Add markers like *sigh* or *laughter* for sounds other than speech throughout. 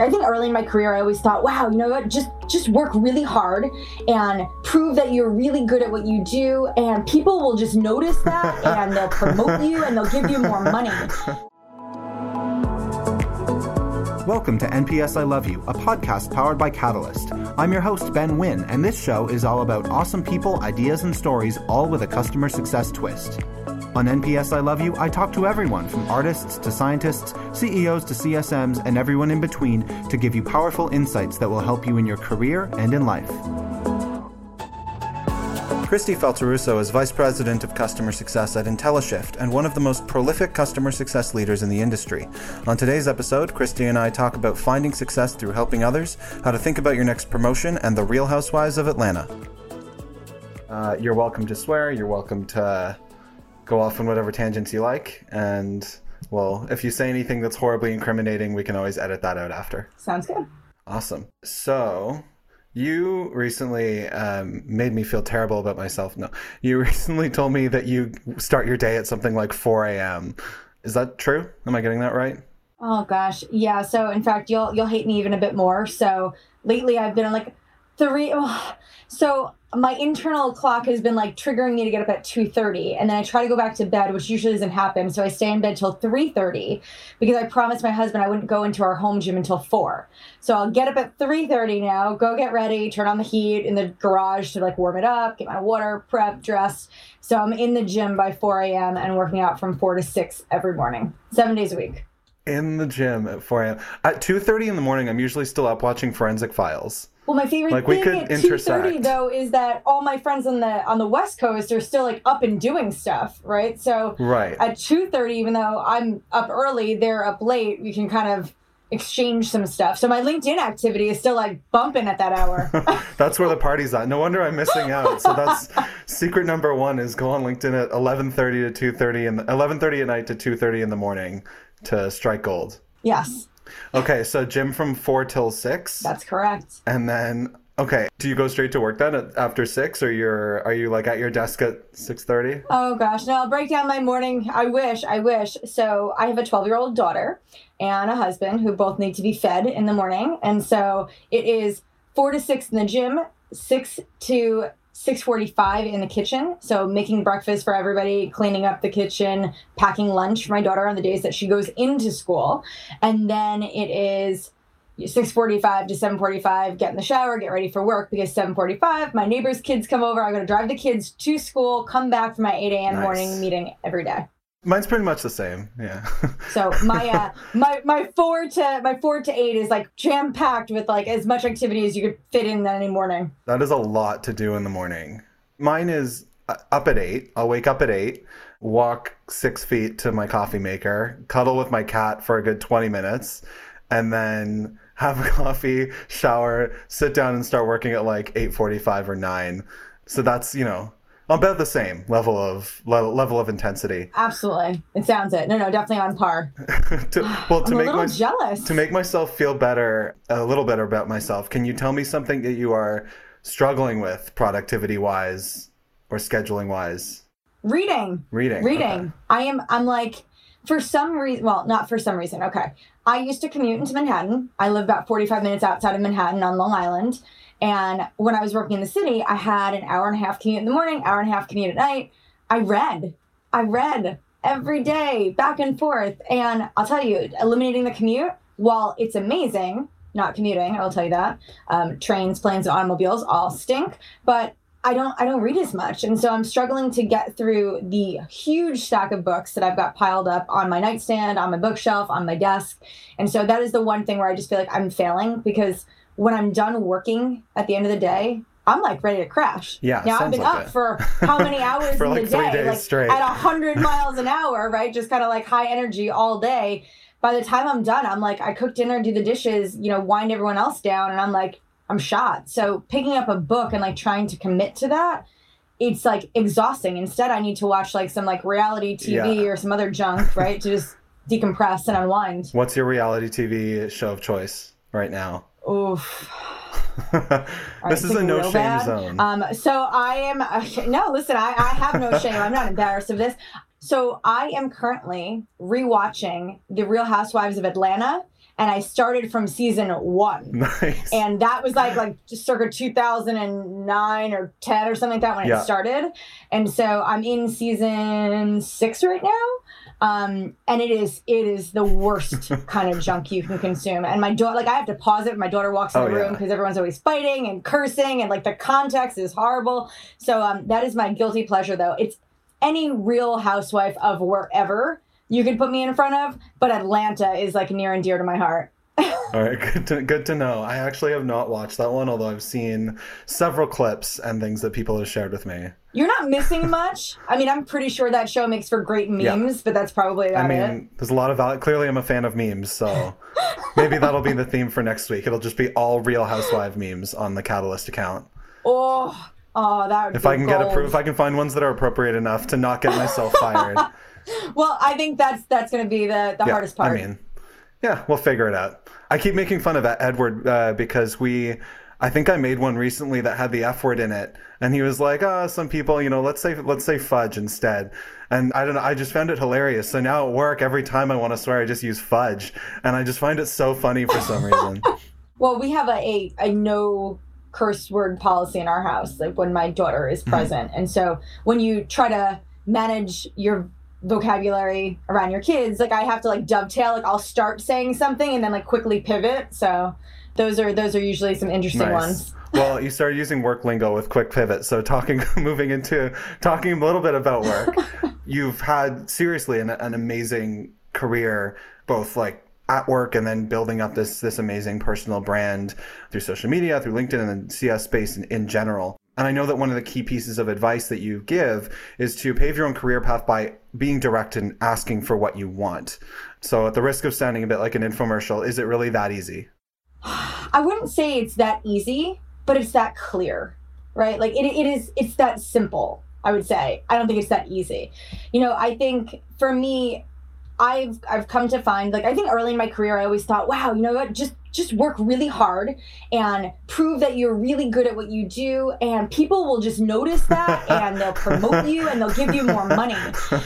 I think early in my career, I always thought, wow, you know what? Just just work really hard and prove that you're really good at what you do, and people will just notice that, *laughs* and they'll promote you, and they'll give you more money. Welcome to NPS I Love You, a podcast powered by Catalyst. I'm your host, Ben Winn, and this show is all about awesome people, ideas, and stories, all with a customer success twist. On NPS I Love You, I talk to everyone from artists to scientists, CEOs to CSMs, and everyone in between to give you powerful insights that will help you in your career and in life. Kristi Faltorusso is Vice President of Customer Success at IntelliShift and one of the most prolific customer success leaders in the industry. On today's episode, Kristi and I talk about finding success through helping others, how to think about your next promotion, and the Real Housewives of Atlanta. Uh, you're welcome to swear, you're welcome to go off on whatever tangents you like. And well, if you say anything that's horribly incriminating, we can always edit that out after. Sounds good. Awesome. So, you recently um, made me feel terrible about myself. No, you *laughs* recently told me that you start your day at something like 4 a.m. Is that true? Am I getting that right? Oh gosh, yeah. So in fact, you'll you'll hate me even a bit more. So lately, I've been like three. So my internal clock has been like triggering me to get up at 2.30 and then i try to go back to bed which usually doesn't happen. So i stay in bed till 3.30 because i promised my husband i wouldn't go into our home gym until 4 so i'll get up at 3.30 now go get ready turn on the heat in the garage to like warm it up get my water prep dressed. So i'm in the gym by 4 a.m and working out from 4 to 6 every morning seven days a week. In the gym at 4 a.m at 2.30 in the morning i'm usually still up watching forensic files well, my favorite Like, thing at two thirty though is that all my friends on the on the West Coast are still like up and doing stuff, right? So right at two thirty, even though I'm up early, they're up late. We can kind of exchange some stuff. So my LinkedIn activity is still like bumping at that hour. *laughs* that's where the party's at no wonder i'm missing out so that's *laughs* secret number one is go on linkedin at 11.30 to 2.30 and 11.30 at night to 2.30 in the morning to strike gold yes, okay so gym from 4 till 6 that's correct. and then okay do you go straight to work then at, after 6 or you're are you like at your desk at 6.30 Oh gosh, no, I'll break down my morning. I wish, I wish. So I have a 12 year old daughter and a husband who both need to be fed in the morning. And so it is four to six in the gym, six to 6:45 in the kitchen. So making breakfast for everybody, cleaning up the kitchen, packing lunch for my daughter on the days that she goes into school. And then it is 6:45 to 7:45 get in the shower get ready for work because 7:45 my neighbor's kids come over I got to drive the kids to school come back for my 8 a.m. Nice. morning meeting every day mine's pretty much the same yeah *laughs* so my uh my my 4 to my 4 to 8 is like jam packed with like as much activity as you could fit in any morning That is a lot to do in the morning. Mine is uh, up at eight. I'll wake up at eight, walk six feet to my coffee maker, cuddle with my cat for a good 20 minutes, and then have a *laughs* coffee, shower, sit down and start working at like 8.45 or 9. So that's, you know, about the same level of le- level of intensity. absolutely it sounds it no no definitely on par *laughs* to, well, to make little my, jealous to make myself feel better, a little better about myself, can you tell me something that you are struggling with productivity wise or scheduling wise? reading Reading. reading okay. i am i'm like for some reason well not for some reason okay i used to commute into manhattan i live about 45 minutes outside of manhattan on long island and when i was working in the city i had an hour and a half commute in the morning hour and a half commute at night i read i read every day back and forth and i'll tell you eliminating the commute while it's amazing not commuting i will tell you that um, trains planes and automobiles all stink but I don't I don't read as much. And so I'm struggling to get through the huge stack of books that I've got piled up on my nightstand, on my bookshelf, on my desk. And so that is the one thing where I just feel like I'm failing because when I'm done working at the end of the day, I'm like ready to crash. Yeah, Now I've been like up it. for how many *laughs* hours in like the day? like straight. at hundred miles an hour, right? Just kind of like high energy all day. By the time I'm done, I'm like, I cook dinner, do the dishes, you know, wind everyone else down, and I'm like, I'm shot. So picking up a book and like trying to commit to that, it's like exhausting. Instead, I need to watch like some like reality TV Yeah. or some other junk, right? to just decompress and unwind. What's your reality TV show of choice right now? Oof. *laughs* this is a no shame bad. zone. Um, so I am uh, no. Listen, I, I have no shame. I'm not embarrassed of this. So I am currently rewatching The Real Housewives of Atlanta and I started from season one. *laughs* Nice. And that was like like just circa 2009 or 10 or something like that when Yeah. it started. And so I'm in season six right now. Um, and it is it is the worst *laughs* kind of junk you can consume. And my daughter like I have to pause it when my daughter walks in Oh, the room yeah. because everyone's always fighting and cursing and like the context is horrible. So um, that is my guilty pleasure though. It's any real housewife of wherever you could put me in front of, but Atlanta is like near and dear to my heart. All right, good to, good to know. I actually have not watched that one, although I've seen several clips and things that people have shared with me. You're not missing much. I mean, I'm pretty sure that show makes for great memes, but that's probably about I it. mean, there's a lot of val- clearly I'm a fan of memes, so *laughs* maybe that'll be the theme for next week. It'll just be all Real Housewife memes on the Catalyst account. Oh, oh, that would If be I can get gold. approved, if I can find ones that are appropriate enough to not get myself *laughs* fired. Well, I think that's that's going to be the the Yeah, hardest part. I mean, yeah, we'll figure it out. I keep making fun of Edward uh, because we, I think I made one recently that had the F word in it, and he was like, "Ah, some people, you know, let's say let's say fudge instead." And I don't know, I just found it hilarious. So now at work, every time I want to swear, I just use fudge, and I just find it so funny for some reason. *laughs* Well, we have a, a, a no curse word policy in our house, like when my daughter Mm-hmm. is present. And so when you try to manage your vocabulary around your kids, like I have to like dovetail, like I'll start saying something and then like quickly pivot. So those are those are usually some interesting ones. Well, you started using work lingo with quick pivot. So talking, *laughs* moving into talking a little bit about work, *laughs* you've had seriously an, an amazing career, both like at work and then building up this this amazing personal brand through social media, through LinkedIn, and then CS space in, in general. And I know that one of the key pieces of advice that you give is to pave your own career path by being direct and asking for what you want. So, at the risk of sounding a bit like an infomercial, is it really that easy? I wouldn't say it's that easy, but it's that clear, right? Like it, it is, it's that simple, I would say. I don't think it's that easy. You know, I think for me, I've I've come to find like I think early in my career I always thought, wow, you know what, just just work really hard and prove that you're really good at what you do and people will just notice that *laughs* and they'll promote you and they'll give you more money.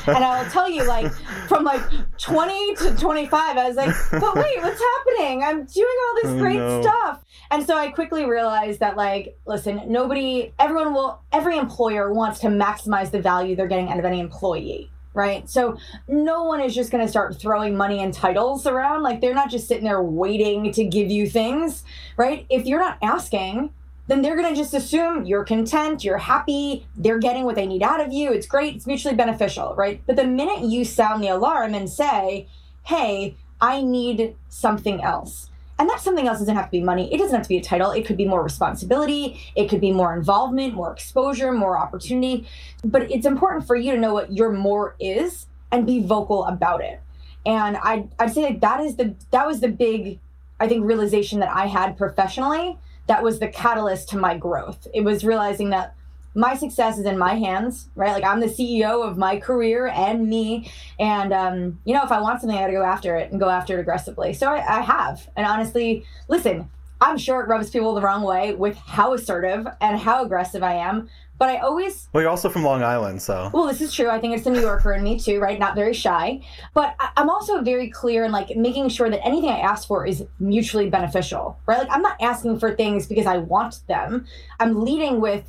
And I'll tell you like from like 20 to 25 I was like, but wait, what's happening? I'm doing all this Oh, great no. stuff. And so I quickly realized that like, listen, nobody everyone will every employer wants to maximize the value they're getting out of any employee. Right. So no one is just going to start throwing money and titles around. Like they're not just sitting there waiting to give you things. Right. If you're not asking, then they're going to just assume you're content, you're happy, they're getting what they need out of you. It's great, it's mutually beneficial. Right. But the minute you sound the alarm and say, hey, I need something else. And that something else doesn't have to be money. It doesn't have to be a title. It could be more responsibility. It could be more involvement, more exposure, more opportunity. But it's important for you to know what your more is and be vocal about it. And I I'd say like that is the that was the big I think realization that I had professionally that was the catalyst to my growth. It was realizing that my success is in my hands, right? Like I'm the CEO of my career and me. And um, you know, if I want something, I gotta go after it and go after it aggressively. So I, I have. And honestly, listen, I'm sure it rubs people the wrong way with how assertive and how aggressive I am. But I always Well, you're also from Long Island, so. well, this is true. I think it's the New Yorker in me too, right? Not very shy. But I- I'm also very clear in like making sure that anything I ask for is mutually beneficial, right? Like I'm not asking for things because I want them. I'm leading with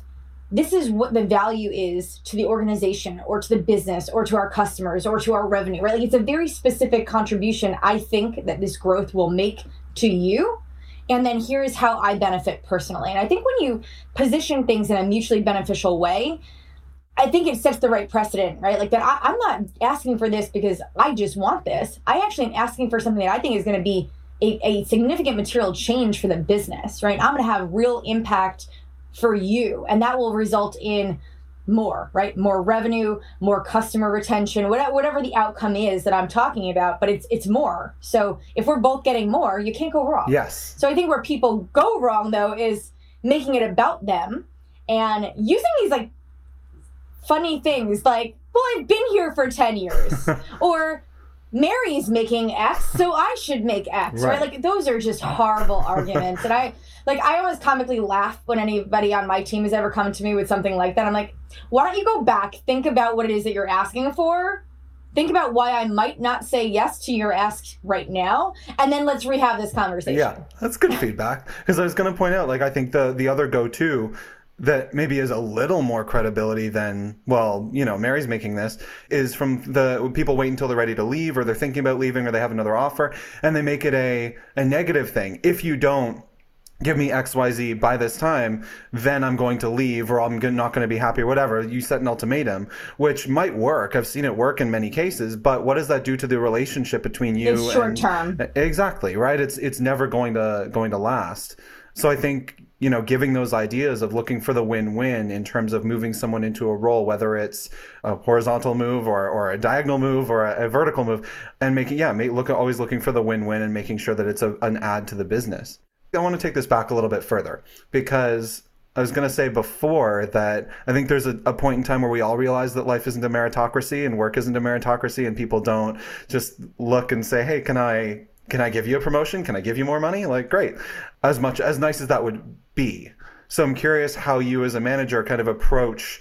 this is what the value is to the organization or to the business or to our customers or to our revenue, right? Like it's a very specific contribution I think that this growth will make to you. And then here's how I benefit personally. And I think when you position things in a mutually beneficial way, I think it sets the right precedent, right? Like that I, I'm not asking for this because I just want this. I actually am asking for something that I think is going to be a, a significant material change for the business, right? I'm going to have real impact for you, and that will result in more, right? More revenue, more customer retention, whatever, whatever the outcome is that I'm talking about. But it's it's more. So if we're both getting more, you can't go wrong. Yes. So I think where people go wrong though is making it about them and using these like funny things like, well, I've been here for 10 years. *laughs* or Mary's making X, so I should make X, right. Right. Like those are just horrible arguments. And I like I always comically laugh when anybody on my team has ever come to me with something like that. I'm like, why don't you go back, think about what it is that you're asking for, think about why I might not say yes to your ask right now, and then let's rehab this conversation. Yeah, that's good feedback. Because I was going to point out, like, I think the the other go to that maybe is a little more credibility than well you know mary's making this is from the people wait until they're ready to leave or they're thinking about leaving or they have another offer and they make it a, a negative thing if you don't give me xyz by this time then i'm going to leave or i'm not going to be happy or whatever. You set an ultimatum which might work. I've seen it work in many cases but what does that do to the relationship between you it's short term. Exactly right? It's it's never going to going to last. So i think you know, giving those ideas of looking for the win-win in terms of moving someone into a role, whether it's a horizontal move or, or a diagonal move or a, a vertical move, and making yeah, make, look always looking for the win-win and making sure that it's a, an add to the business. I want to take this back a little bit further because I was going to say before that I think there's a, a, point in time where we all realize that life isn't a meritocracy and work isn't a meritocracy, and people don't just look and say, "Hey, can I can I give you a promotion? Can I give you more money?" Like, great, as much as nice as that would be. So I'm curious how you as a manager kind of approach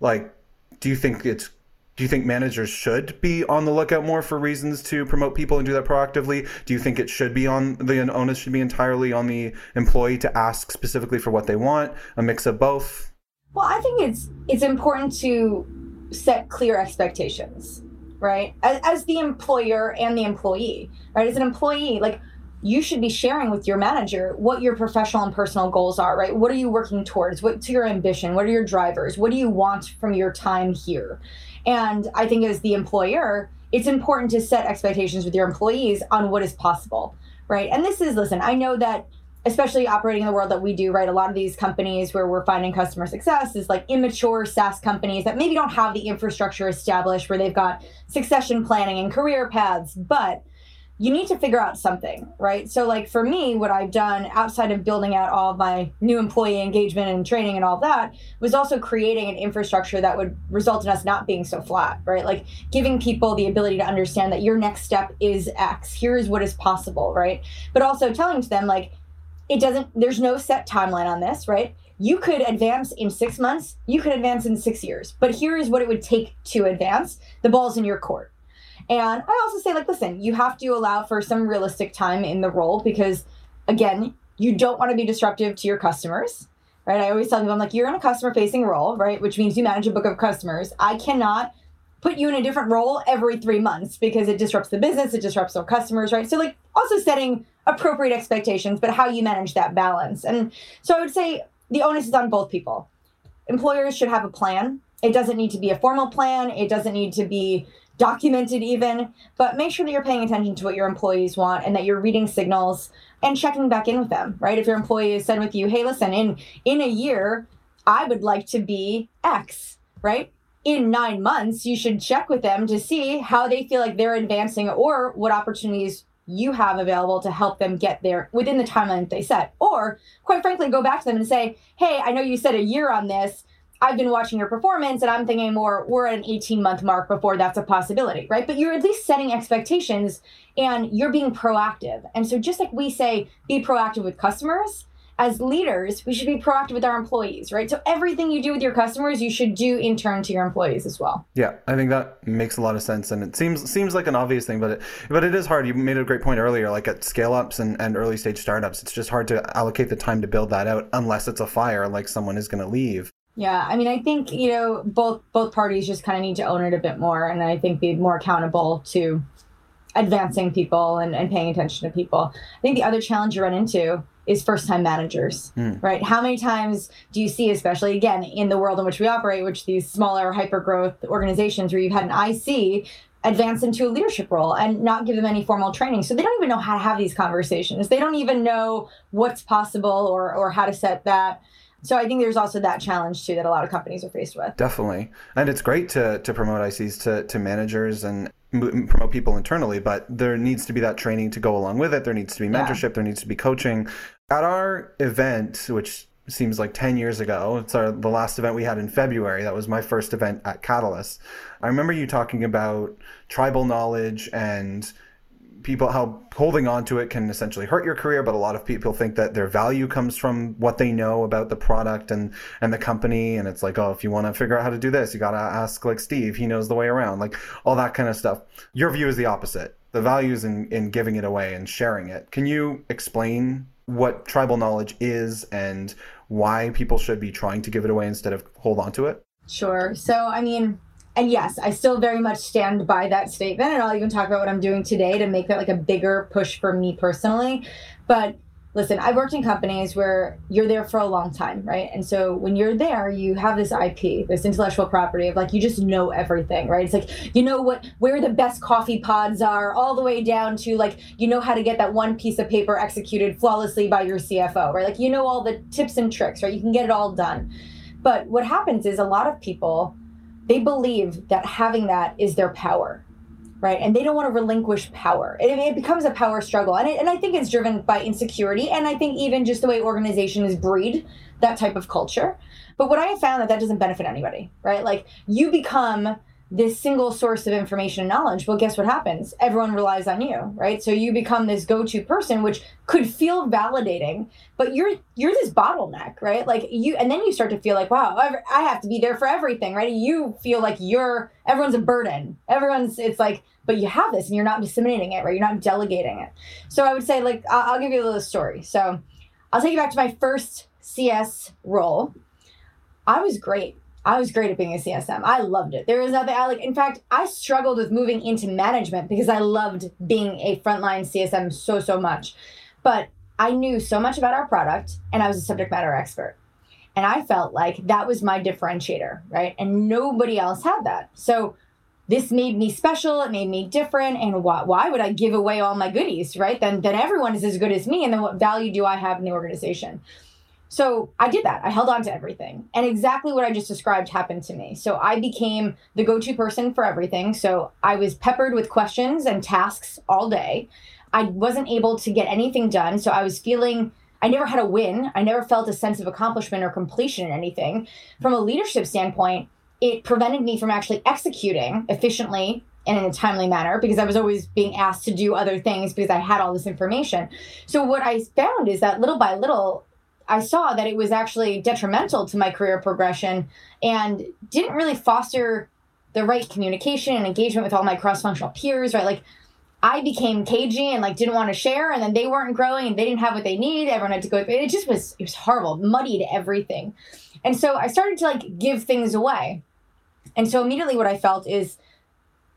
like do you think it's do you think managers should be on the lookout more for reasons to promote people and do that proactively? Do you think it should be on the onus should be entirely on the employee to ask specifically for what they want? A mix of both? Well, I think it's it's important to set clear expectations, right? As, as the employer and the employee, right? As an employee, like you should be sharing with your manager what your professional and personal goals are, right? What are you working towards? What's your ambition? What are your drivers? What do you want from your time here? And I think as the employer, it's important to set expectations with your employees on what is possible, right? And this is, listen, I know that especially operating in the world that we do, right? A lot of these companies where we're finding customer success is like immature SaaS companies that maybe don't have the infrastructure established where they've got succession planning and career paths, but you need to figure out something, right? So, like for me, what I've done outside of building out all my new employee engagement and training and all that was also creating an infrastructure that would result in us not being so flat, right? Like giving people the ability to understand that your next step is X. Here is what is possible, right? But also telling them, like, it doesn't, there's no set timeline on this, right? You could advance in six months, you could advance in six years, but here is what it would take to advance. The ball's in your court and I also say, like, listen, you have to allow for some realistic time in the role because, again, you don't want to be disruptive to your customers, right? I always tell people, I'm like, you're in a customer facing role, right? Which means you manage a book of customers. I cannot put you in a different role every three months because it disrupts the business, it disrupts our customers, right? So, like, also setting appropriate expectations, but how you manage that balance. And so I would say the onus is on both people. Employers should have a plan. It doesn't need to be a formal plan, it doesn't need to be documented even, but make sure that you're paying attention to what your employees want and that you're reading signals and checking back in with them, right? If your employee has said with you, hey, listen, in in a year, I would like to be X, right? In nine months, you should check with them to see how they feel like they're advancing or what opportunities you have available to help them get there within the timeline that they set. Or, quite frankly, go back to them and say, hey, I know you said a year on this I've been watching your performance and I'm thinking more, we're at an 18 month mark before that's a possibility, right? But you're at least setting expectations and you're being proactive. And so, just like we say, be proactive with customers, as leaders, we should be proactive with our employees, right? So everything you do with your customers, you should do in turn to your employees as well. Yeah, I think that makes a lot of sense, and it seems seems like an obvious thing, but it, but it is hard. You made a great point earlier, like at scale ups and, and early stage startups, it's just hard to allocate the time to build that out unless it's a fire, like someone is going to leave. Yeah, I mean, I think you know both both parties just kind of need to own it a bit more, and I think be more accountable to advancing people and, and paying attention to people. I think the other challenge you run into is first time managers, mm. right? How many times do you see, especially again in the world in which we operate, which these smaller hyper growth organizations where you've had an IC advance into a leadership role and not give them any formal training. So they don't even know how to have these conversations. They don't even know what's possible or or how to set that so I think there's also that challenge too that a lot of companies are faced with. Definitely, and it's great to to promote ICs to to managers and promote people internally, but there needs to be that training to go along with it. There needs to be mentorship. Yeah. There needs to be coaching. At our event, which seems like 10 years ago. It's our, the last event we had in February. That was my first event at Catalyst. I remember you talking about tribal knowledge and people how holding on to it can essentially hurt your career but a lot of people think that their value comes from what they know about the product and and the company. And it's like oh if you want to figure out how to do this you got to ask like steve. He knows the way around like all that kind of stuff. Your view is the opposite. The values in in giving it away and sharing it. Can you explain what tribal knowledge is and why people should be trying to give it away instead of hold on to it? Sure. So i mean and yes, I still very much stand by that statement, and I'll even talk about what I'm doing today to make that like a bigger push for me personally. But listen, I've worked in companies where you're there for a long time, right? And so when you're there, you have this IP, this intellectual property of like you just know everything, right? It's like you know what where the best coffee pods are, all the way down to like you know how to get that one piece of paper executed flawlessly by your CFO, right? Like you know all the tips and tricks, right? You can get it all done. But what happens is a lot of people they believe that having that is their power right? And they don't want to relinquish power. It, it becomes a power struggle. And, it, and i think it's driven by insecurity and i think even just the way organizations breed that type of culture. But what i have found that that doesn't benefit anybody right? Like you become this single source of information and knowledge well guess what happens? Everyone relies on you right? So you become this go-to person which could feel validating but you're you're this bottleneck right? Like you and then you start to feel like wow i have to be there for everything right? You feel like you're everyone's a burden. Everyone's it's like but you have this and you're not disseminating it right? You're not delegating it. So i would say like i'll, I'll give you a little story. So i'll take you back to my first cs role. I was great I was great at being a CSM. I loved it. There was nothing I like. In fact, I struggled with moving into management because I loved being a frontline CSM so so much. But I knew so much about our product, and I was a subject matter expert. And I felt like that was my differentiator, right? And nobody else had that. So this made me special. It made me different. And why, why would I give away all my goodies, right? Then then everyone is as good as me. And then what value do I have in the organization? So I did that. I held on to everything. And exactly what I just described happened to me. So I became the go to person for everything. So I was peppered with questions and tasks all day. I wasn't able to get anything done. So I was feeling, I never had a win. I never felt a sense of accomplishment or completion in anything. From a leadership standpoint, it prevented me from actually executing efficiently and in a timely manner because I was always being asked to do other things because I had all this information. So what I found is that little by little, I saw that it was actually detrimental to my career progression and didn't really foster the right communication and engagement with all my cross functional peers, right? Like I became cagey and like didn't want to share and then they weren't growing and they didn't have what they need. Everyone had to go Through. it It just was it was horrible, muddied everything. And so I started to like give things away. And so immediately what I felt is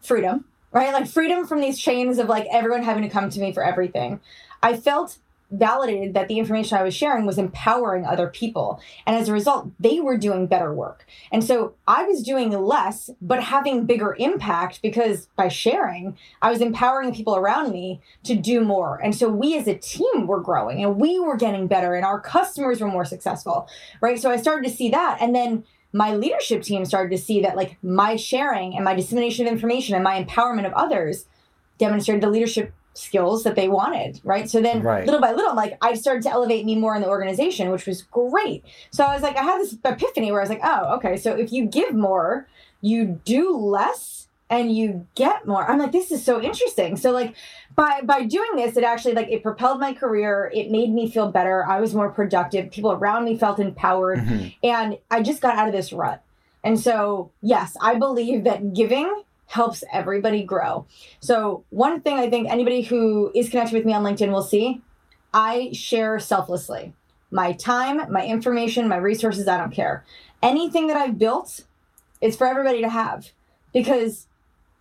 freedom, right? Like freedom from these chains of like everyone having to come to me for everything. I felt validated that the information I was sharing was empowering other people. And as a result, they were doing better work. And so I was doing less, but having bigger impact because by sharing, I was empowering people around me to do more. And so we as a team were growing and we were getting better and our customers were more successful, right? So I started to see that. And then my leadership team started to see that like my sharing and my dissemination of information and my empowerment of others demonstrated the leadership skills that they wanted, right? So then right. little by little, like I started to elevate me more in the organization, which was great. So I was like, I had this epiphany where I was like, oh, okay. So if you give more, you do less and you get more. I'm like, this is so interesting. So like by by doing this, it actually like it propelled my career. It made me feel better. I was more productive. People around me felt empowered. Mm-hmm. And I just got out of this rut. And so, yes, I believe that giving helps everybody grow. So, one thing I think anybody who is connected with me on LinkedIn will see I share selflessly. My time, my information, my resources, I don't care. Anything that I've built, it's for everybody to have because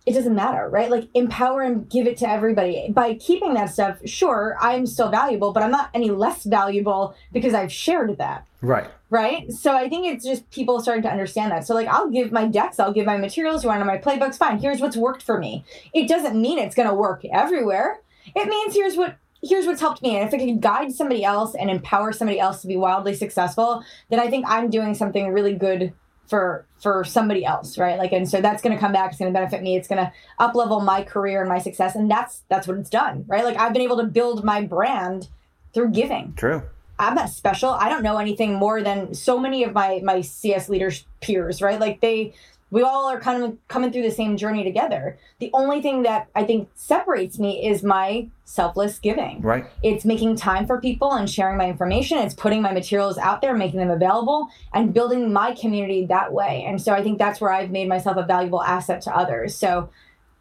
it doesn't matter, right? Like empower and give it to everybody. By keeping that stuff, sure, I'm still valuable, but I'm not any less valuable because I've shared that. Right. Right. So I think it's just people starting to understand that. So like I'll give my decks, I'll give my materials, you want my playbooks, fine. Here's what's worked for me. It doesn't mean it's gonna work everywhere. It means here's what here's what's helped me. And if it can guide somebody else and empower somebody else to be wildly successful, then I think I'm doing something really good for for somebody else right? Like and so that's going to come back it's going to benefit me it's going to up level my career and my success and that's that's what it's done right? Like i've been able to build my brand through giving. True. I'm not special. I don't know anything more than so many of my my cs leaders peers right? Like they we all are kind of coming through the same journey together. The only thing that I think separates me is my selfless giving. Right. It's making time for people and sharing my information. It's putting my materials out there, making them available, and building my community that way. And so I think that's where I've made myself a valuable asset to others. So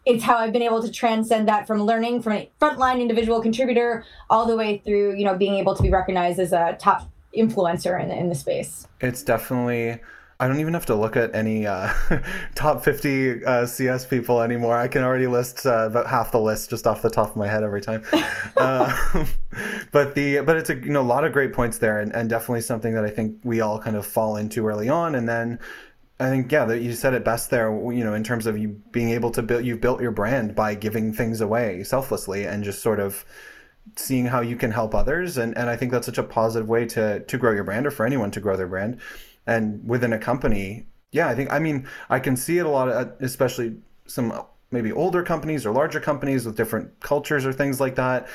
it's how I've been able to transcend that from learning from a frontline individual contributor all the way through, you know, being able to be recognized as a top influencer in in the space. It's definitely I don't even have to look at any uh, *laughs* top 50 uh, CS people anymore. I can already list uh, about half the list just off the top of my head every time. Uh, *laughs* *laughs* but the but it's a you know a lot of great points there, and, and definitely something that I think we all kind of fall into early on, and then. I think yeah, that you said it best there. You know, in terms of you being able to build, you've built your brand by giving things away selflessly and just sort of seeing how you can help others. And and I think that's such a positive way to to grow your brand or for anyone to grow their brand and within a company yeah i think i mean i can see it a lot of especially some maybe older companies or larger companies with different cultures or things like that.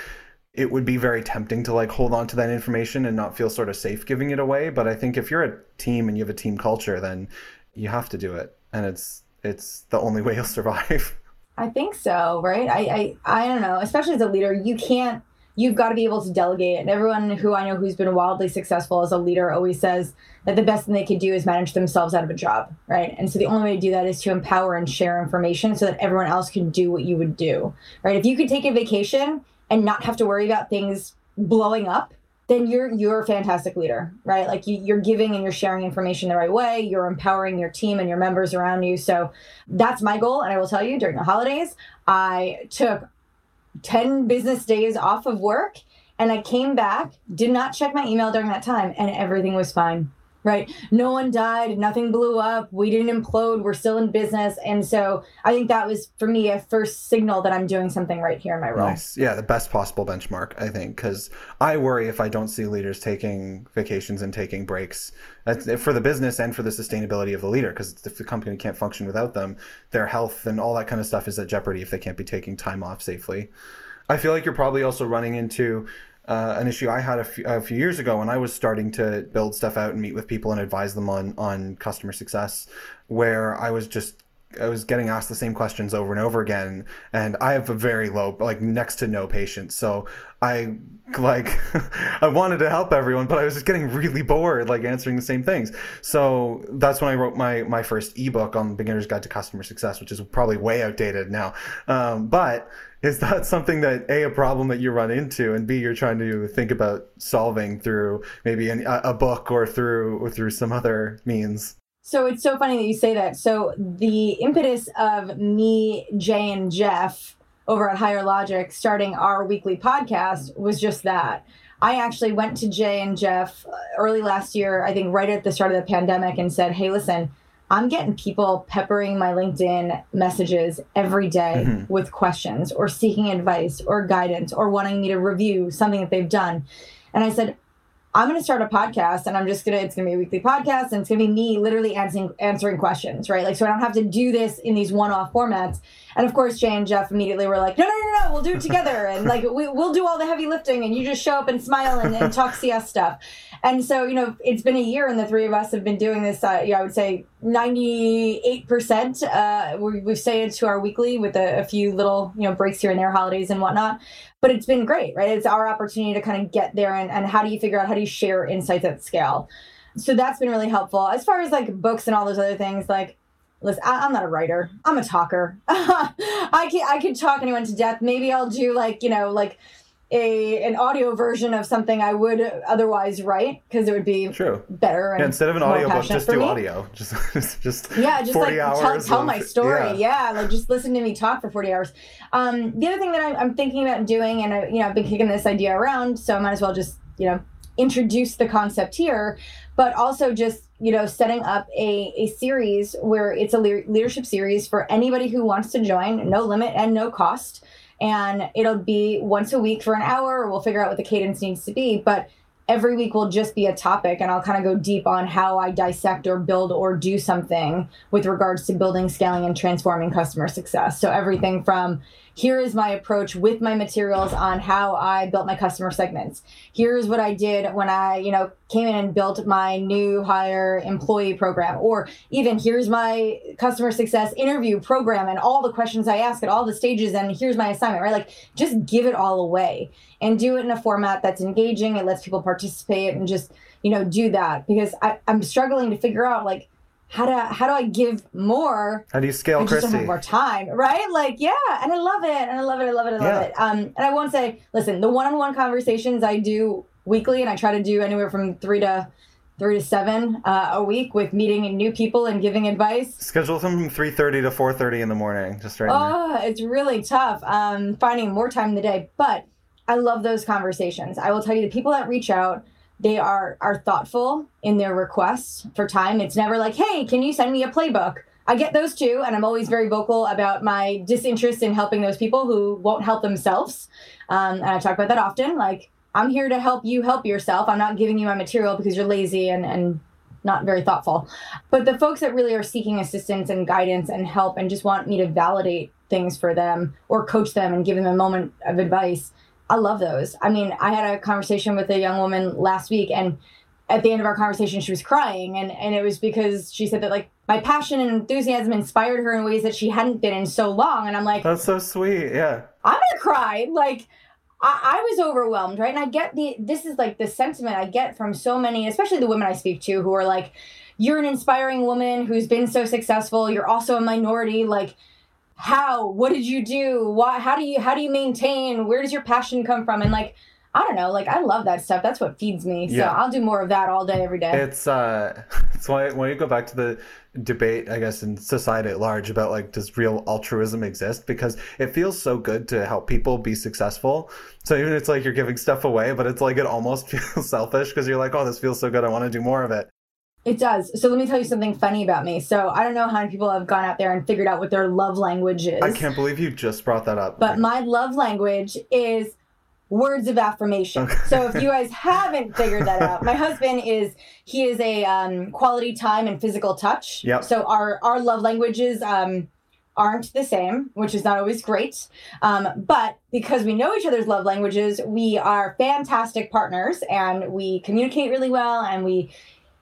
It would be very tempting to like hold on to that information and not feel sort of safe giving it away. But i think if you're a team and you have a team culture then you have to do it. And it's it's the only *laughs* way you'll survive. I think so right? I i, I don't know. Especially as a leader you can't you've got to be able to delegate. And everyone who I know who's been wildly successful as a leader always says that the best thing they could do is manage themselves out of a job, right? And so the only way to do that is to empower and share information so that everyone else can do what you would do, right? If you could take a vacation and not have to worry about things blowing up, then you're you're a fantastic leader, right? Like you, you're giving and you're sharing information the right way. You're empowering your team and your members around you. So that's my goal. And I will tell you, during the holidays, I took 10 business days off of work and I came back, did not check my email during that time, and everything was fine. Right? No one died, nothing blew up, we didn't implode, we're still in business. And so I think that was for me a first signal that I'm doing something right here in my role. Nice. Yeah, the best possible benchmark, I think, because I worry if I don't see leaders taking vacations and taking breaks for the business and for the sustainability of the leader, because if the company can't function without them, their health and all that kind of stuff is at jeopardy if they can't be taking time off safely. I feel like you're probably also running into uh, an issue I had a few, a few, years ago when I was starting to build stuff out and meet with people and advise them on on customer success, where I was just I was getting asked the same questions over and over again, and I have a very low, like next to no patience. So I like *laughs* I wanted to help everyone, but I was just getting really bored, like answering the same things. So that's when I wrote my my first ebook on Beginner's Guide to Customer Success, which is probably way outdated now. Um, but is that something that a a problem that you run into, and b you're trying to think about solving through maybe an, a book or through or through some other means? So it's so funny that you say that. So the impetus of me, Jay, and Jeff over at Higher Logic starting our weekly podcast was just that. I actually went to Jay and Jeff uh, early last year, I think right at the start of the pandemic, and said, Hey, listen, I'm getting people peppering my LinkedIn messages every day mm-hmm. with questions or seeking advice or guidance or wanting me to review something that they've done. And I said, I'm going to start a podcast and I'm just going to, it's going to be a weekly podcast and it's going to be me literally answering, answering questions, right? Like, so I don't have to do this in these one off formats. And of course, Jay and Jeff immediately were like, no, no, no, no, we'll do it together. And like, we, we'll do all the heavy lifting and you just show up and smile and, and talk CS stuff. And so, you know, it's been a year and the three of us have been doing this, uh, yeah, I would say 98%. Uh, we, we've stayed to our weekly with a, a few little, you know, breaks here and there, holidays and whatnot but it's been great, right? It's our opportunity to kind of get there and, and how do you figure out how do you share insights at scale? So that's been really helpful. As far as like books and all those other things, like listen, I, am not a writer. I'm a talker. *laughs* I can I could talk anyone to death. Maybe I'll do like, you know, like a an audio version of something I would otherwise write because it would be True. better. And yeah, instead of an audiobook, just do me. audio. *laughs* Just just yeah, just like tell, tell of, my story. Yeah. yeah. like just listen to me talk for forty hours. Um, the other thing that I'm, I'm thinking about doing, and I, you know, I've been kicking this idea around, so I might as well just you know introduce the concept here, but also just you know setting up a, a series where it's a le- leadership series for anybody who wants to join, no limit and no cost and it'll be once a week for an hour. We'll figure out what the cadence needs to be, but every week will just be a topic and I'll kind of go deep on how I dissect or build or do something with regards to building, scaling, and transforming customer success. So everything from here is my approach with my materials on how I built my customer segments. Here's what I did when I, you know, came in and built my new hire employee program. Or even here's my customer success interview program and all the questions I ask at all the stages and here's my assignment, right? Like just give it all away and do it in a format that's engaging. It lets people participate and just, you know, do that because I, I'm struggling to figure out like how do I, how do I give more? How do you scale, I just Kristi? don't have more time, right? Like, yeah, and I love it, and I love it, I love it, I love Yeah. it. Um, and I won't say, listen, the one-on-one conversations I do weekly, and I try to do anywhere from three to three to seven uh, a week with meeting new people and giving advice. Schedule them from 3.30 to 4.30 in the morning. Just right there. Oh, it's really tough um, finding more time in the day, but I love those conversations. I will tell you, the people that reach out, they are are thoughtful in their requests for time. It's never like, hey, can you send me a playbook? I get those too, and I'm always very vocal about my disinterest in helping those people who won't help themselves. Um, and I talk about that often. Like, I'm here to help you help yourself. I'm not giving you my material because you're lazy and and not very thoughtful. But the folks that really are seeking assistance and guidance and help and just want me to validate things for them or coach them and give them a moment of advice, I love those. I mean, I had a conversation with a young woman last week and at the end of our conversation she was crying and and it was because she said that like my passion and enthusiasm inspired her in ways that she hadn't been in so long and I'm like That's so sweet. Yeah. I'm gonna cry. Like I, I was overwhelmed, right? And I get the this is like the sentiment I get from so many, especially the women I speak to, who are like, "You're an inspiring woman who's been so successful. You're also a minority. Like, how? What did you do? Why? How do you how do you maintain? Where does your passion come from?" And like, I don't know. Like, I love that stuff. That's what feeds me. So Yeah. I'll do more of that all day, every day. It's uh, *laughs* it's why when you go back to the debate, I guess in society at large about like does real altruism exist? Because it feels so good to help people be successful. So even it's like you're giving stuff away, but it's like it almost *laughs* feels selfish because you're like, oh, this feels so good, I want to do more of it. It does. So let me tell you something funny about me. So I don't know how many people have gone out there and figured out what their love language is. I can't believe you just brought that up. But my love language is words of affirmation. Okay. So if you guys haven't figured that out, my husband is he is a um, quality time and physical touch. Yep. So our our love languages um, aren't the same, which is not always great. Um, but because we know each other's love languages, we are fantastic partners and we communicate really well and we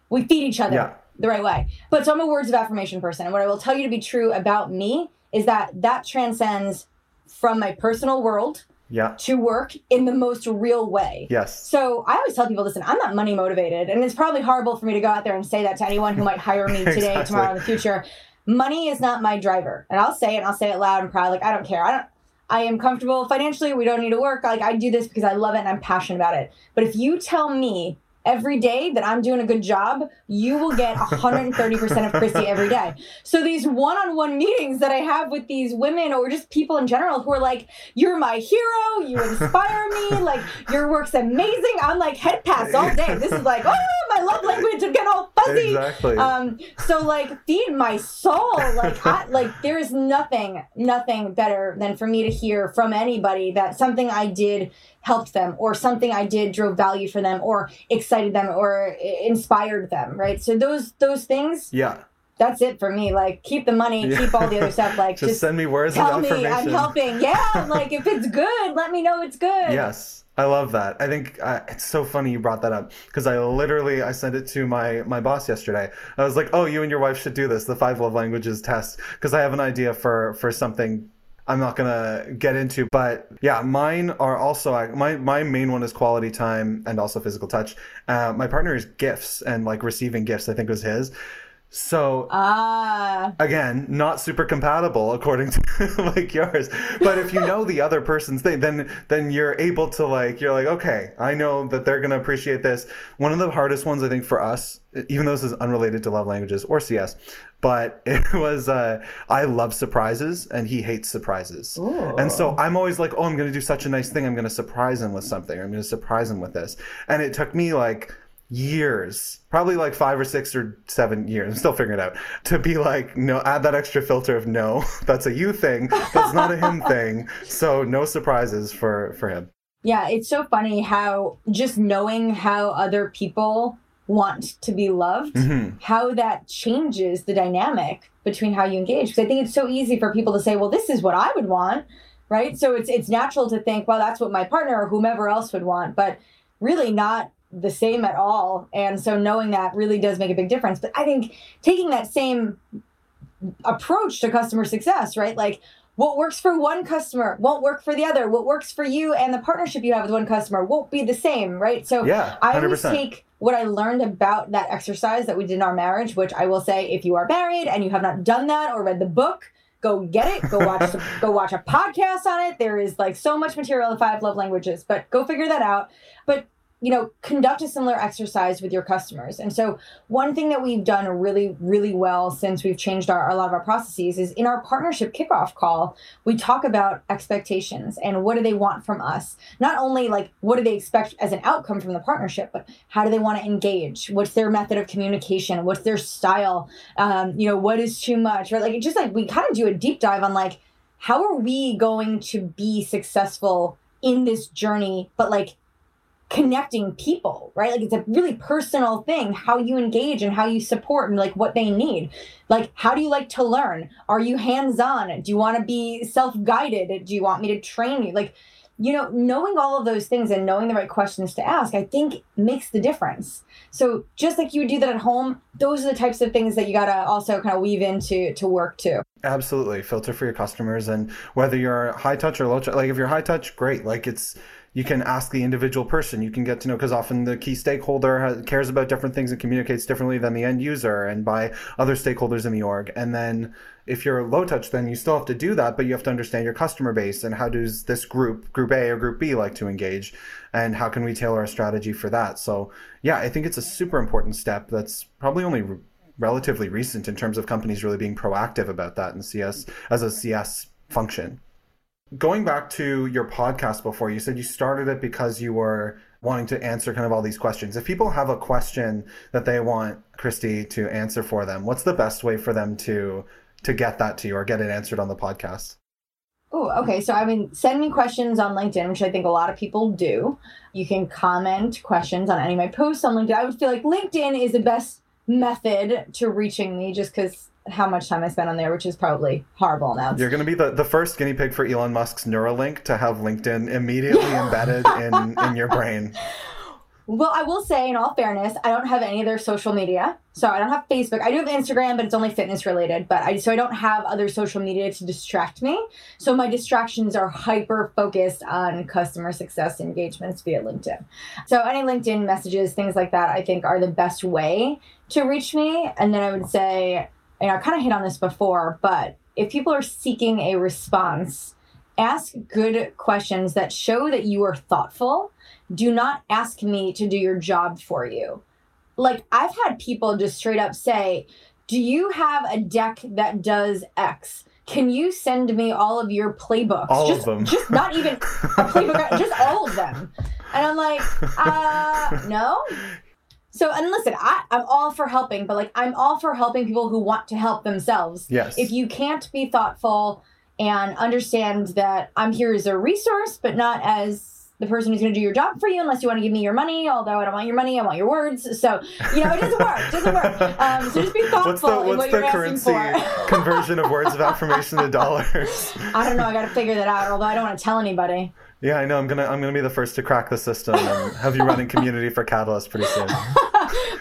we feed each other Yeah. the right way. But so I'm a words of affirmation person. And what I will tell you to be true about me is that that transcends from my personal world yeah. to work in the most real way. Yes. So I always tell people, listen, I'm not money motivated, and it's probably horrible for me to go out there and say that to anyone who might hire me *laughs* today, Exactly. tomorrow, in the future. Money is not my driver, and I'll say it, and I'll say it loud and proud. Like I don't care. I don't. I am comfortable financially. We don't need to work. Like I do this because I love it and I'm passionate about it. But if you tell me every day that I'm doing a good job, you will get 130% of Kristi every day. So these one-on-one meetings that I have with these women or just people in general who are like, "You're my hero. You inspire me. Like your work's amazing." I'm like head pass all day. This is like, oh, my love language and get all fuzzy. Exactly. Um, so like feed my soul. Like I, like there is nothing, nothing better than for me to hear from anybody that something I did helped them or something I did drove value for them or excited them or inspired them. Right. So those those things, yeah. that's it for me. Like keep the money, Yeah. keep all the other stuff. Like Just, *laughs* just, send me words tell me. I'm helping. Yeah. Like if it's good, let me know it's good. Yes, I love that. I think uh, it's so funny you brought that up because I literally I sent it to my my boss yesterday. I was like, "Oh, you and your wife should do this, the five love languages test," because I have an idea for for something. I'm not gonna get into, but yeah, mine are also my my main one is quality time and also physical touch. Uh, my partner is gifts and like receiving gifts. I think was his. So Ah. again not super compatible according to *laughs* like yours but if you know the other person's thing then then you're able to like you're like okay i know that they're gonna appreciate this one of the hardest ones i think for us even though this is unrelated to love languages or cs but *laughs* it was uh i love surprises and he hates surprises and so i'm always like oh i'm gonna do such a nice thing i'm gonna surprise him with something i'm gonna surprise him with this and it took me like years, probably like five or six or seven years. I'm still figuring it out to be like, no, add that extra filter of no, *laughs* that's a you thing, that's not a him thing. So no surprises for for him. Yeah, it's so funny how just knowing how other people want to be loved, Mhm. how that changes the dynamic between how you engage. Because I think it's so easy for people to say, well, this is what I would want. right? So it's it's natural to think, well, that's what my partner or whomever else would want, but really not the same at all. And so knowing that really does make a big difference. But I think taking that same approach to customer success, right? Like what works for one customer won't work for the other. What works for you and the partnership you have with one customer won't be the same, right? So yeah, 100%. I always take what I learned about that exercise that we did in our marriage, which I will say, if you are married and you have not done that or read the book, go get it. Go watch some, *laughs* go watch a podcast on it. There is like so much material in five love languages, but go figure that out. But you know, conduct a similar exercise with your customers. And so, one thing that we've done really, really well since we've changed our, a lot of our processes is in our partnership kickoff call, we talk about expectations and what do they want from us. Not only like what do they expect as an outcome from the partnership, but how do they want to engage? What's their method of communication? What's their style? Um, you know, what is too much? Right? Like, just like we kind of do a deep dive on like, how are we going to be successful in this journey, but like connecting people, right? Like it's a really personal thing how you engage and how you support and like what they need. Like, how do you like to learn? Are you hands on? Do you want to be self guided? Do you want me to train you? Like, you know, knowing all of those things and knowing the right questions to ask, I think makes the difference. So just like you would do that at home, those are the types of things that you gotta also kind of weave into to work too. Absolutely, filter for your customers, and whether you're high touch or low touch. Like if you're high touch, great. Like it's you can ask the individual person. You can get to know because often the key stakeholder has, cares about different things and communicates differently than the end user and by other stakeholders in the org. And then if you're low touch, then you still have to do that, but you have to understand your customer base and how does this group, group A or group B, like to engage, and how can we tailor a strategy for that. So yeah, I think it's a super important step. That's probably only relatively recent in terms of companies really being proactive about that and CS as a CS function. Going back to your podcast before, you said you started it because you were wanting to answer kind of all these questions. If people have a question that they want Kristi to answer for them, what's the best way for them to to get that to you or get it answered on the podcast? Oh, okay. So I mean, send me questions on LinkedIn, which I think a lot of people do. You can comment questions on any of my posts on LinkedIn. I would feel like LinkedIn is the best method to reaching me just because how much time I spent on there, which is probably horrible now. You're going to be the, the first guinea pig for Elon Musk's Neuralink to have LinkedIn immediately embedded in, in your brain. *laughs* Well, I will say, in all fairness, I don't have any other social media. So I don't have Facebook. I do have Instagram, but it's only fitness related. But I so I don't have other social media to distract me. So my distractions are hyper focused on customer success engagements via LinkedIn. So any LinkedIn messages, things like that, I think are the best way to reach me. And then I would say and I kind of hit on this before, but if people are seeking a response, ask good questions that show that you are thoughtful. Do not ask me to do your job for you. Like, I've had people just straight up say, Do you have a deck that does X? Can you send me all of your playbooks? All just, of them. Just not even a playbook, just all of them. And I'm like, *laughs* uh, no. So, and listen, I, I'm all for helping, but like, I'm all for helping people who want to help themselves. Yes. If you can't be thoughtful and understand that I'm here as a resource, but not as the person who's going to do your job for you unless you want to give me your money. Although I don't want your money, I want your words. So you know it doesn't work. It doesn't work. Um, so just be thoughtful what's the, in what's what the you're currency asking for. *laughs* conversion of words of affirmation to dollars? I don't know. I got to figure that out. Although I don't want to tell anybody. Yeah, I know. I'm gonna I'm gonna be the first to crack the system and have you running community for Catalyst pretty soon. *laughs*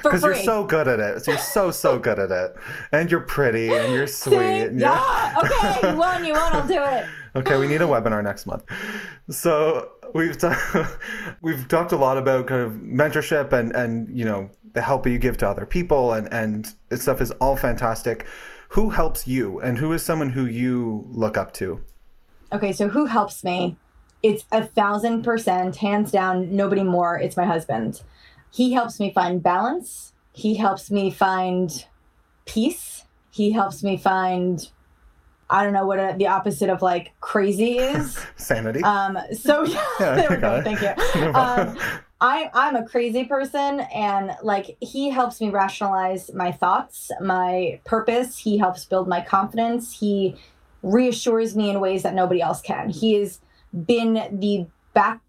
Because you're so good at it. You're so so good at it, and you're pretty and you're sweet. and you're- Yeah. Okay. You *laughs* won. You won. I'll do it. Okay, we need a webinar next month. So we've *laughs* we've talked a lot about kind of mentorship and and you know the help you give to other people and and stuff is all fantastic. Who helps you, and who is someone who you look up to? Okay, so who helps me? It's a thousand percent, hands down, nobody more. It's my husband. He helps me find balance. He helps me find peace. He helps me find, I don't know what a, the opposite of like crazy is. *laughs* Sanity. Um, so *laughs* Yeah, *laughs* there we go. it. Thank you. Um, I, I'm a crazy person, and like he helps me rationalize my thoughts, my purpose. He helps build my confidence. He reassures me in ways that nobody else can. He has been the back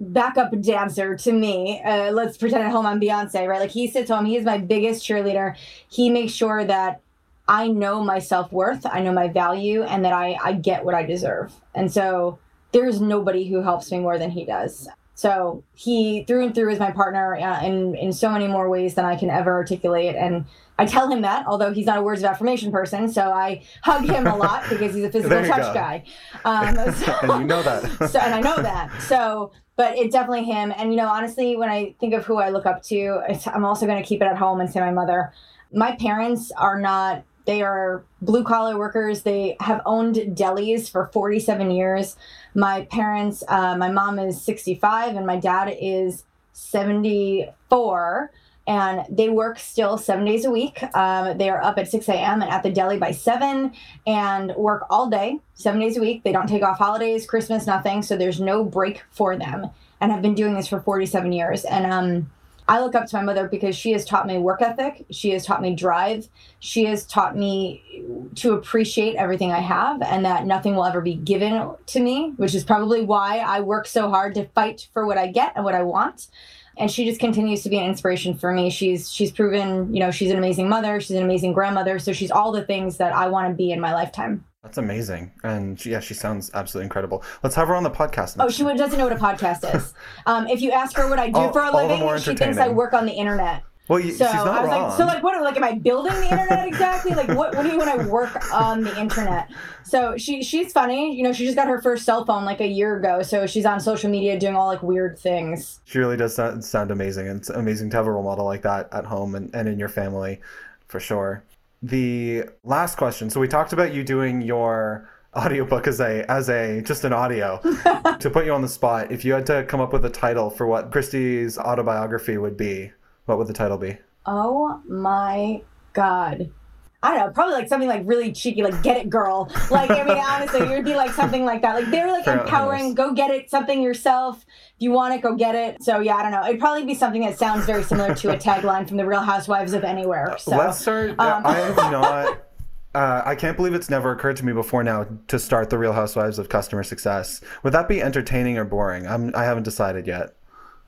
backup dancer to me. Uh, let's pretend at home I'm Beyonce, right? Like he sits home. He is my biggest cheerleader. He makes sure that I know my self worth, I know my value, and that I I get what I deserve. And so there's nobody who helps me more than he does. So he through and through is my partner uh, in in so many more ways than I can ever articulate. And I tell him that, although he's not a words of affirmation person, so I hug him a lot because he's a *laughs* physical touch go. guy. Um, *laughs* so, and you know that. *laughs* so and I know that. So, but it's definitely him. And you know, honestly, when I think of who I look up to, I'm also going to keep it at home and say my mother. My parents are not they are blue collar workers. They have owned delis for 47 years. My parents, uh, my mom is 65 and my dad is 74 and they work still seven days a week. Um, they are up at 6 a.m. and at the deli by 7 and work all day, seven days a week. They don't take off holidays, Christmas, nothing. So there's no break for them and have been doing this for 47 years. And um, I look up to my mother because she has taught me work ethic. She has taught me drive. She has taught me to appreciate everything I have and that nothing will ever be given to me, which is probably why I work so hard to fight for what I get and what I want. And she just continues to be an inspiration for me. She's she's proven, you know, she's an amazing mother, she's an amazing grandmother, so she's all the things that I want to be in my lifetime. That's amazing. And she, yeah, she sounds absolutely incredible. Let's have her on the podcast. Oh, she doesn't know what a podcast is. *laughs* Um, if you ask her what I do all, for a living, she thinks I work on the internet. Well, you, so she's not I was wrong. like, so like, what? Like, am I building the internet exactly? like, what? What do you when I work on the internet? So she she's funny. You know, she just got her first cell phone like a year ago. So she's on social media doing all like weird things. She really does sound, sound amazing. It's amazing to have a role model like that at home and, and in your family, for sure. The last question. So we talked about you doing your audiobook as a as a just an audio *laughs* to put you on the spot if you had to come up with a title for what Kristi's autobiography would be what would the title be oh my god I don't know, probably like something like really cheeky, like "Get It, Girl." Like, I mean, honestly, it would be like something like that. Like they're like Fair empowering. Go get it, something yourself. If you want it, go get it. So yeah, I don't know. It'd probably be something that sounds very similar to a tagline from the Real Housewives of Anywhere. So, Let's start. Um, I have not uh, I can't believe it's never occurred to me before now to start the Real Housewives of Customer Success. Would that be entertaining or boring? I'm, I haven't decided yet.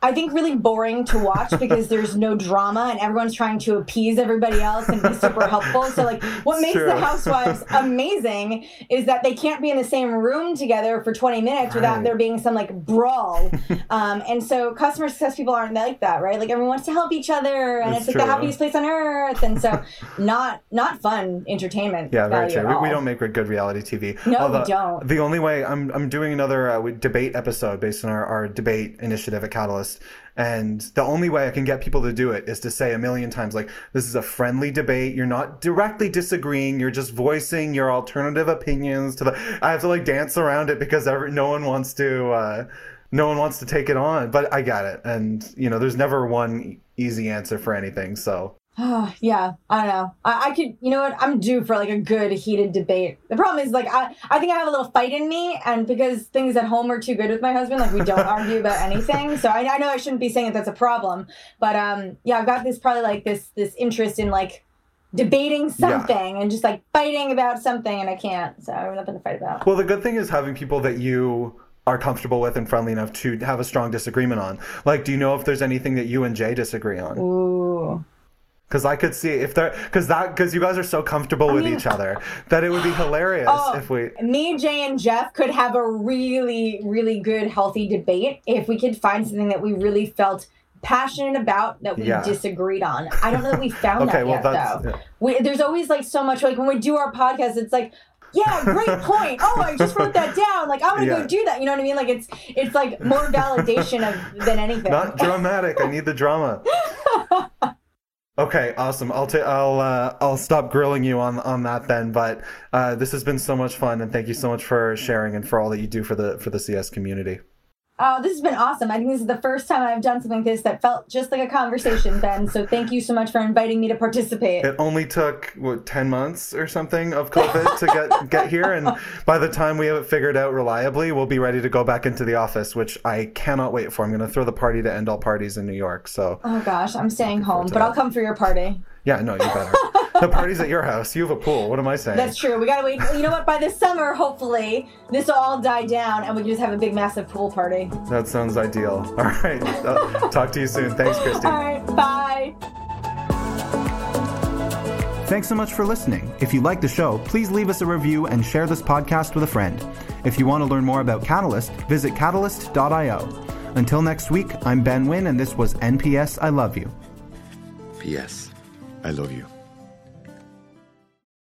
I think really boring to watch because there's no drama and everyone's trying to appease everybody else and be super helpful. So like what makes the housewives amazing is that they can't be in the same room together for 20 minutes right. without there being some like brawl. um, and so customer success people aren't like that, right? Like everyone wants to help each other and it's, it's like the happiest place on earth. And so not not fun entertainment. Yeah, very true. We, we, don't make good reality TV. No, Although, we don't. The only way I'm I'm doing another uh, debate episode based on our, our debate initiative at Catalyst and the only way I can get people to do it is to say a million times, like, this is a friendly debate. You're not directly disagreeing. You're just voicing your alternative opinions to the. I have to like dance around it because every, no one wants to. Uh, no one wants to take it on, but I got it. And, you know, there's never one easy answer for anything. So *sighs* yeah, I don't know. I, I, could, you know what? I'm due for like a good heated debate. The problem is, like, I, I think I have a little fight in me, and because things at home are too good with my husband, like, we don't *laughs* argue about anything. So I, I know I shouldn't be saying that that's a problem, but um, yeah, I've got this probably like this this interest in like debating something yeah. and just like fighting about something, and I can't. So I have nothing to fight about. Well, the good thing is having people that you are comfortable with and friendly enough to have a strong disagreement on. Like, do you know if there's anything that you and Jay disagree on? Ooh. Because I could see if they're because that because you guys are so comfortable I with mean, each other that it would be hilarious oh, if we me Jay and Jeff could have a really really good healthy debate if we could find something that we really felt passionate about that we yeah. disagreed on. I don't know that we found *laughs* okay, that well, yet though. Yeah. We, there's always like so much like when we do our podcast, it's like yeah, great *laughs* point. Oh, I just wrote that down. Like, I'm gonna yeah. go do that. You know what I mean? Like, it's it's like more validation of than anything. Not dramatic. I need the drama. *laughs* Okay, awesome. I'll ta- I'll uh, I'll stop grilling you on on that then. But uh, this has been so much fun, and thank you so much for sharing and for all that you do for the for the CS community. Oh, this has been awesome. I think this is the first time I've done something like this that felt just like a conversation, Ben. So thank you so much for inviting me to participate. It only took what ten months or something of COVID to get get here, and by the time we have it figured out reliably, we'll be ready to go back into the office, which I cannot wait for. I'm going to throw the party to end all parties in New York. So. Oh gosh, I'm staying home, but that. I'll come for your party. Yeah, no, you better. *laughs* *laughs* the party's at your house. You have a pool. What am I saying? That's true. We gotta wait. You know what? By this summer, hopefully, this will all die down, and we can just have a big, massive pool party. That sounds ideal. *laughs* All right. Uh, talk to you soon. Thanks, Kristi. All right. Bye. Thanks so much for listening. If you like the show, please leave us a review and share this podcast with a friend. If you want to learn more about Catalyst, visit catalyst.io. Until next week, I'm Ben Winn, and this was NPS I Love You. P.S. I love you.